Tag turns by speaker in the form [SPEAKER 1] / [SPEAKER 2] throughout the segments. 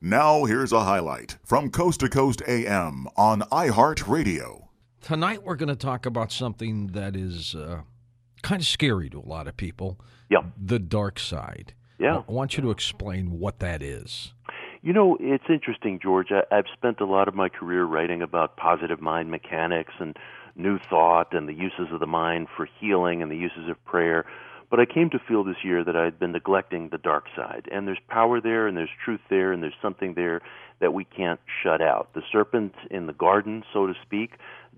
[SPEAKER 1] Now, here's a highlight from Coast to Coast AM on iHeartRadio.
[SPEAKER 2] Tonight, we're going to talk about something that is uh, kind of scary to a lot of people.
[SPEAKER 3] Yeah.
[SPEAKER 2] The dark side.
[SPEAKER 3] Yeah.
[SPEAKER 2] I want you to explain what that is.
[SPEAKER 3] You know, it's interesting, George. I, I've spent a lot of my career writing about positive mind mechanics and new thought and the uses of the mind for healing and the uses of prayer. But I came to feel this year that I had been neglecting the dark side. And there's power there, and there's truth there, and there's something there that we can't shut out. The serpent in the garden, so to speak,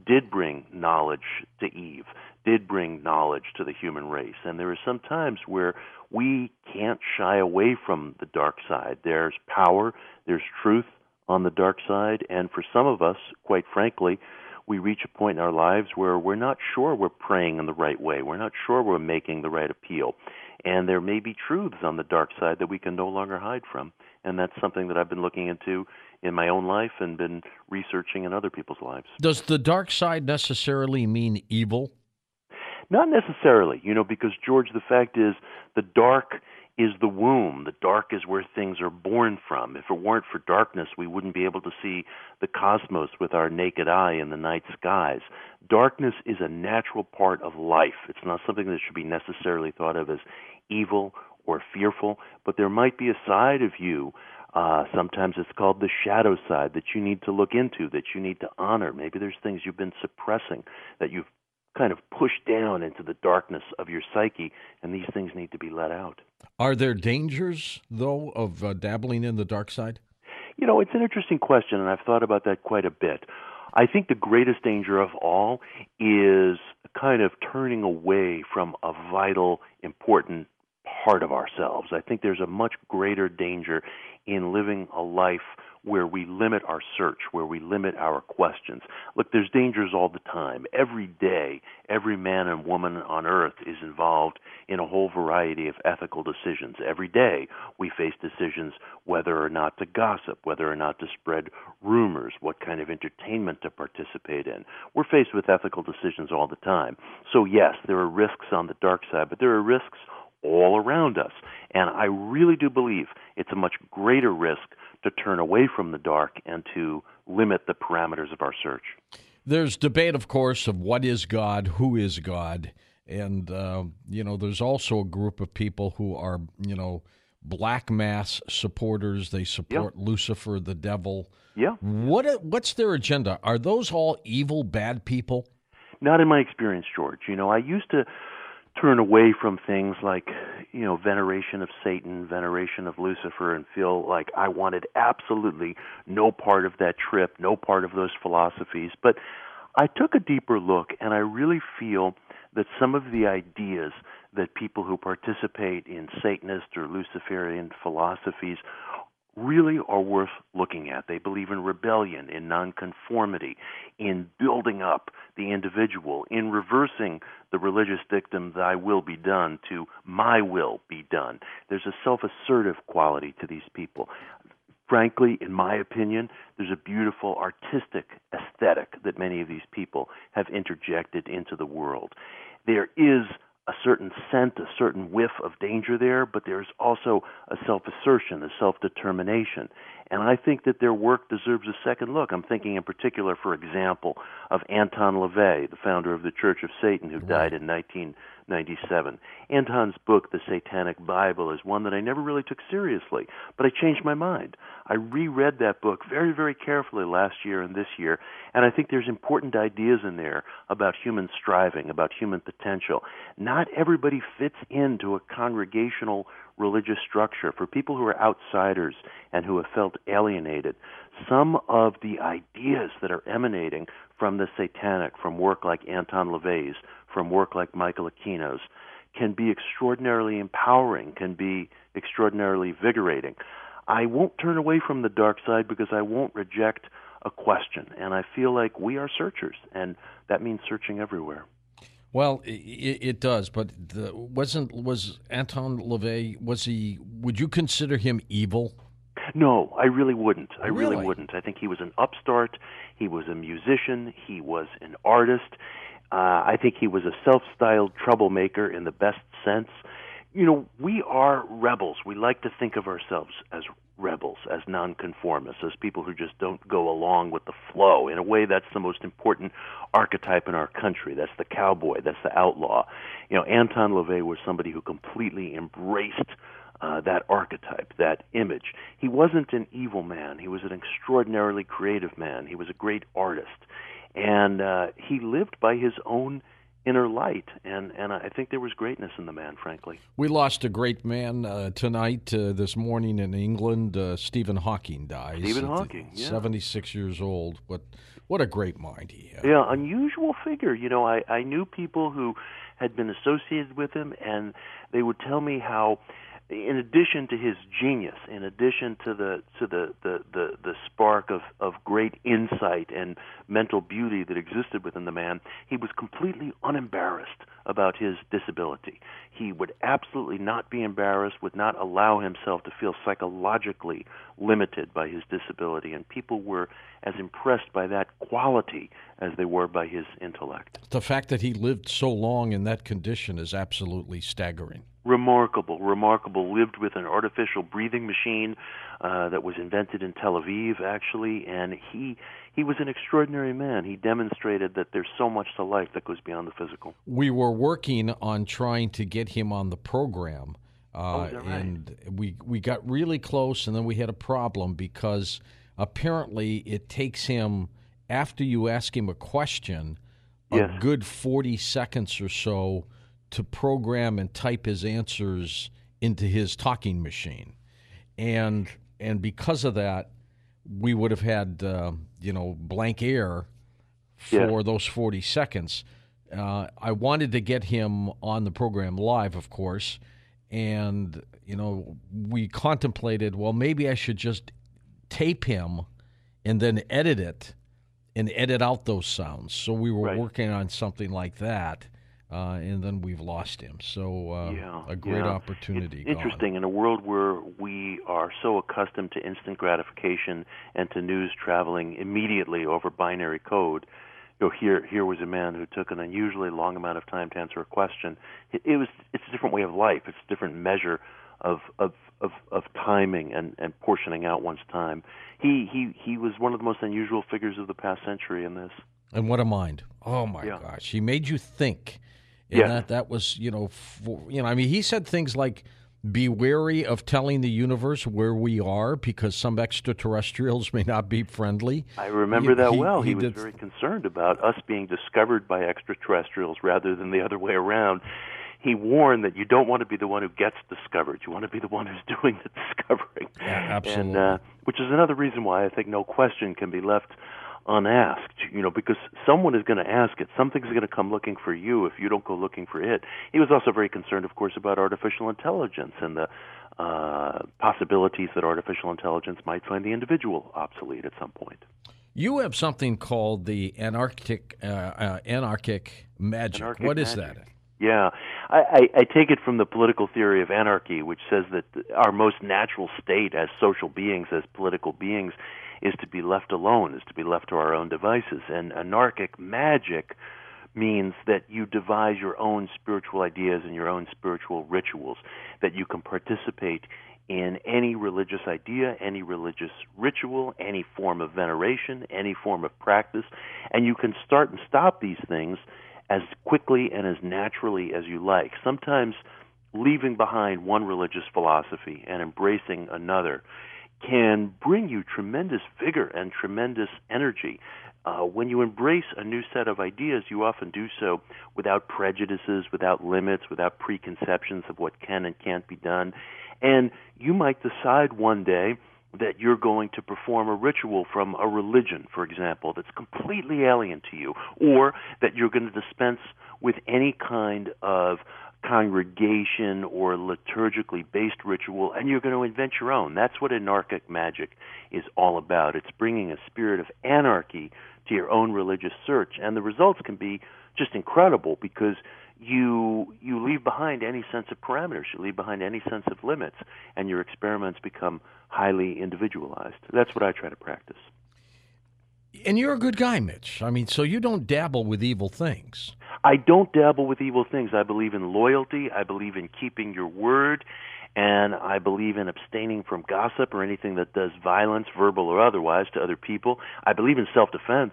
[SPEAKER 3] did bring knowledge to Eve, did bring knowledge to the human race. And there are some times where we can't shy away from the dark side. There's power, there's truth on the dark side, and for some of us, quite frankly, we reach a point in our lives where we're not sure we're praying in the right way. We're not sure we're making the right appeal. And there may be truths on the dark side that we can no longer hide from. And that's something that I've been looking into in my own life and been researching in other people's lives.
[SPEAKER 2] Does the dark side necessarily mean evil?
[SPEAKER 3] Not necessarily, you know, because George, the fact is, the dark is the womb. The dark is where things are born from. If it weren't for darkness, we wouldn't be able to see the cosmos with our naked eye in the night skies. Darkness is a natural part of life. It's not something that should be necessarily thought of as evil or fearful, but there might be a side of you. Uh, sometimes it's called the shadow side that you need to look into, that you need to honor. Maybe there's things you've been suppressing that you've kind of pushed down into the darkness of your psyche, and these things need to be let out.
[SPEAKER 2] Are there dangers, though, of uh, dabbling in the dark side?
[SPEAKER 3] You know, it's an interesting question, and I've thought about that quite a bit. I think the greatest danger of all is kind of turning away from a vital, important part of ourselves. I think there's a much greater danger in living a life where we limit our search, where we limit our questions. Look, there's dangers all the time. Every day, every man and woman on earth is involved in a whole variety of ethical decisions. Every day, we face decisions whether or not to gossip, whether or not to spread rumors, what kind of entertainment to participate in. We're faced with ethical decisions all the time. So, yes, there are risks on the dark side, but there are risks all around us. And I really do believe it's a much greater risk to turn away from the dark and to limit the parameters of our search.
[SPEAKER 2] There's debate, of course, of what is God, who is God. And, uh, you know, there's also a group of people who are, you know, black mass supporters. They support
[SPEAKER 3] yeah.
[SPEAKER 2] Lucifer, the devil.
[SPEAKER 3] Yeah.
[SPEAKER 2] What What's their agenda? Are those all evil, bad people?
[SPEAKER 3] Not in my experience, George. You know, I used to turn away from things like you know veneration of satan veneration of lucifer and feel like i wanted absolutely no part of that trip no part of those philosophies. But i took a deeper look and i really feel that some of the ideas that people who participate in satanist or luciferian philosophies really are worth looking at. They believe in rebellion, in nonconformity, in building up the individual, in reversing the religious dictum, thy will be done, to my will be done. There's a self assertive quality to these people. Frankly, in my opinion, there's a beautiful artistic aesthetic that many of these people have interjected into the world. There is a certain scent, a certain whiff of danger there, but there's also a self assertion, a self determination. And I think that their work deserves a second look. I'm thinking in particular, for example, of Anton LaVey, the founder of the Church of Satan, who died in 1997. Anton's book, The Satanic Bible, is one that I never really took seriously, but I changed my mind. I reread that book very, very carefully last year and this year, and I think there's important ideas in there about human striving, about human potential. Not everybody fits into a congregational religious structure, for people who are outsiders and who have felt alienated, some of the ideas that are emanating from the satanic, from work like Anton LaVey's, from work like Michael Aquino's, can be extraordinarily empowering, can be extraordinarily vigorating. I won't turn away from the dark side because I won't reject a question. And I feel like we are searchers, and that means searching everywhere.
[SPEAKER 2] Well, it, it does, but the, wasn't was Anton LaVey? Was he? Would you consider him evil?
[SPEAKER 3] No, I really wouldn't. I
[SPEAKER 2] really?
[SPEAKER 3] really wouldn't. I think he was an upstart. He was a musician. He was an artist. Uh, I think he was a self-styled troublemaker in the best sense. You know, we are rebels. We like to think of ourselves as rebels, as nonconformists, as people who just don't go along with the flow. In a way, that's the most important archetype in our country. That's the cowboy. That's the outlaw. You know, Anton LaVey was somebody who completely embraced uh, that archetype, that image. He wasn't an evil man. He was an extraordinarily creative man. He was a great artist, and uh, he lived by his own inner light, and and I think there was greatness in the man. Frankly,
[SPEAKER 2] we lost a great man uh, tonight. Uh, this morning in England, uh, Stephen Hawking dies.
[SPEAKER 3] Stephen Hawking, yeah.
[SPEAKER 2] seventy-six years old. What what a great mind he had.
[SPEAKER 3] Yeah, unusual figure. You know, I I knew people who had been associated with him, and they would tell me how in addition to his genius, in addition to the to the the the, the spark of of great insight and mental beauty that existed within the man, he was completely unembarrassed about his disability. He would absolutely not be embarrassed, would not allow himself to feel psychologically limited by his disability, and people were as impressed by that quality as they were by his intellect.
[SPEAKER 2] The fact that he lived so long in that condition is absolutely staggering
[SPEAKER 3] remarkable, remarkable. Lived with an artificial breathing machine uh, that was invented in Tel Aviv, actually, and he he was an extraordinary man. He demonstrated that there's so much to life that goes beyond the physical.
[SPEAKER 2] We were working on trying to get him on the program,
[SPEAKER 3] uh, oh, right?
[SPEAKER 2] and we we got really close, and then we had a problem because apparently it takes him after you ask him a question a
[SPEAKER 3] yes.
[SPEAKER 2] good 40 seconds or so to program and type his answers into his talking machine, and and because of that, we would have had uh, you know blank air for
[SPEAKER 3] yeah.
[SPEAKER 2] those forty seconds. Uh, I wanted to get him on the program live, of course, and you know we contemplated, well, maybe I should just tape him and then edit it and edit out those sounds. So we were
[SPEAKER 3] right.
[SPEAKER 2] working on something like that uh, and then we've lost him. So uh,
[SPEAKER 3] yeah,
[SPEAKER 2] a great
[SPEAKER 3] yeah.
[SPEAKER 2] opportunity.
[SPEAKER 3] It's interesting in a world where we are so accustomed to instant gratification and to news traveling immediately over binary code. You know, here here was a man who took an unusually long amount of time to answer a question. It, it was it's a different way of life. It's a different measure of of of, of timing and, and portioning out one's time. He he he was one of the most unusual figures of the past century in this.
[SPEAKER 2] And what a mind! Oh my
[SPEAKER 3] yeah.
[SPEAKER 2] gosh, he made you think and
[SPEAKER 3] yeah.
[SPEAKER 2] that that was you know for, you know I mean he said things like be wary of telling the universe where we are because some extraterrestrials may not be friendly.
[SPEAKER 3] I remember he, that well.
[SPEAKER 2] He,
[SPEAKER 3] he was
[SPEAKER 2] did...
[SPEAKER 3] very concerned about us being discovered by extraterrestrials rather than the other way around. He warned that you don't want to be the one who gets discovered. You want to be the one who's doing the discovering.
[SPEAKER 2] Yeah, absolutely.
[SPEAKER 3] And uh, which is another reason why I think no question can be left unasked, you know, because someone is going to ask it. Something's going to come looking for you if you don't go looking for it. He was also very concerned, of course, about artificial intelligence and the uh, possibilities that artificial intelligence might find the individual obsolete at some point.
[SPEAKER 2] You have something called the anarchic uh, uh, anarchic magic.
[SPEAKER 3] Anarchic
[SPEAKER 2] what is
[SPEAKER 3] magic.
[SPEAKER 2] that?
[SPEAKER 3] Yeah, I, I, I take it from the political theory of anarchy, which says that our most natural state as social beings, as political beings, is to be left alone, is to be left to our own devices. And anarchic magic means that you devise your own spiritual ideas and your own spiritual rituals, that you can participate in any religious idea, any religious ritual, any form of veneration, any form of practice, and you can start and stop these things as quickly and as naturally as you like. Sometimes leaving behind one religious philosophy and embracing another can bring you tremendous vigor and tremendous energy. Uh, when you embrace a new set of ideas, you often do so without prejudices, without limits, without preconceptions of what can and can't be done. And you might decide one day that you're going to perform a ritual from a religion, for example, that's completely alien to you, or that you're going to dispense with any kind of congregation or liturgically based ritual and you're going to invent your own. That's what anarchic magic is all about. It's bringing a spirit of anarchy to your own religious search and the results can be just incredible because you you leave behind any sense of parameters, you leave behind any sense of limits and your experiments become highly individualized. That's what I try to practice.
[SPEAKER 2] And you're a good guy, Mitch. I mean, so you don't dabble with evil things.
[SPEAKER 3] I don't dabble with evil things. I believe in loyalty. I believe in keeping your word. And I believe in abstaining from gossip or anything that does violence, verbal or otherwise, to other people. I believe in self defense.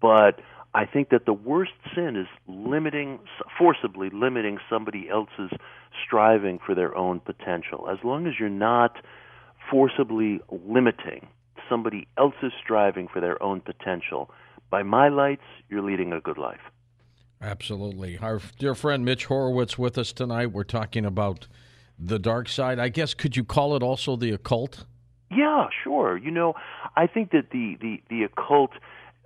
[SPEAKER 3] But I think that the worst sin is limiting, forcibly limiting somebody else's striving for their own potential. As long as you're not forcibly limiting somebody else's striving for their own potential, by my lights, you're leading a good life.
[SPEAKER 2] Absolutely. Our dear friend Mitch Horowitz with us tonight. We're talking about the dark side. I guess could you call it also the occult?
[SPEAKER 3] Yeah, sure. You know, I think that the the the occult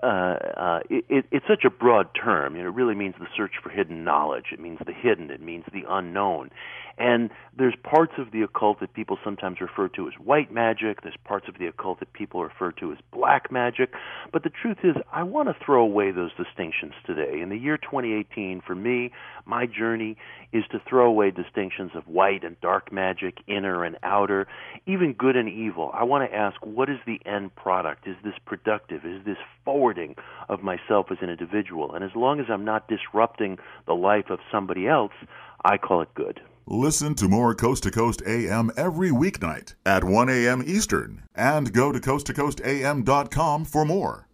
[SPEAKER 3] uh, uh, it, it's such a broad term. You know, it really means the search for hidden knowledge. It means the hidden. It means the unknown. And there's parts of the occult that people sometimes refer to as white magic. There's parts of the occult that people refer to as black magic. But the truth is, I want to throw away those distinctions today. In the year 2018, for me, my journey is to throw away distinctions of white and dark magic, inner and outer, even good and evil. I want to ask, what is the end product? Is this productive? Is this of myself as an individual? And as long as I'm not disrupting the life of somebody else, I call it good.
[SPEAKER 1] Listen to more Coast to Coast AM every weeknight at 1 a.m. Eastern and go to coasttocoastam.com for more.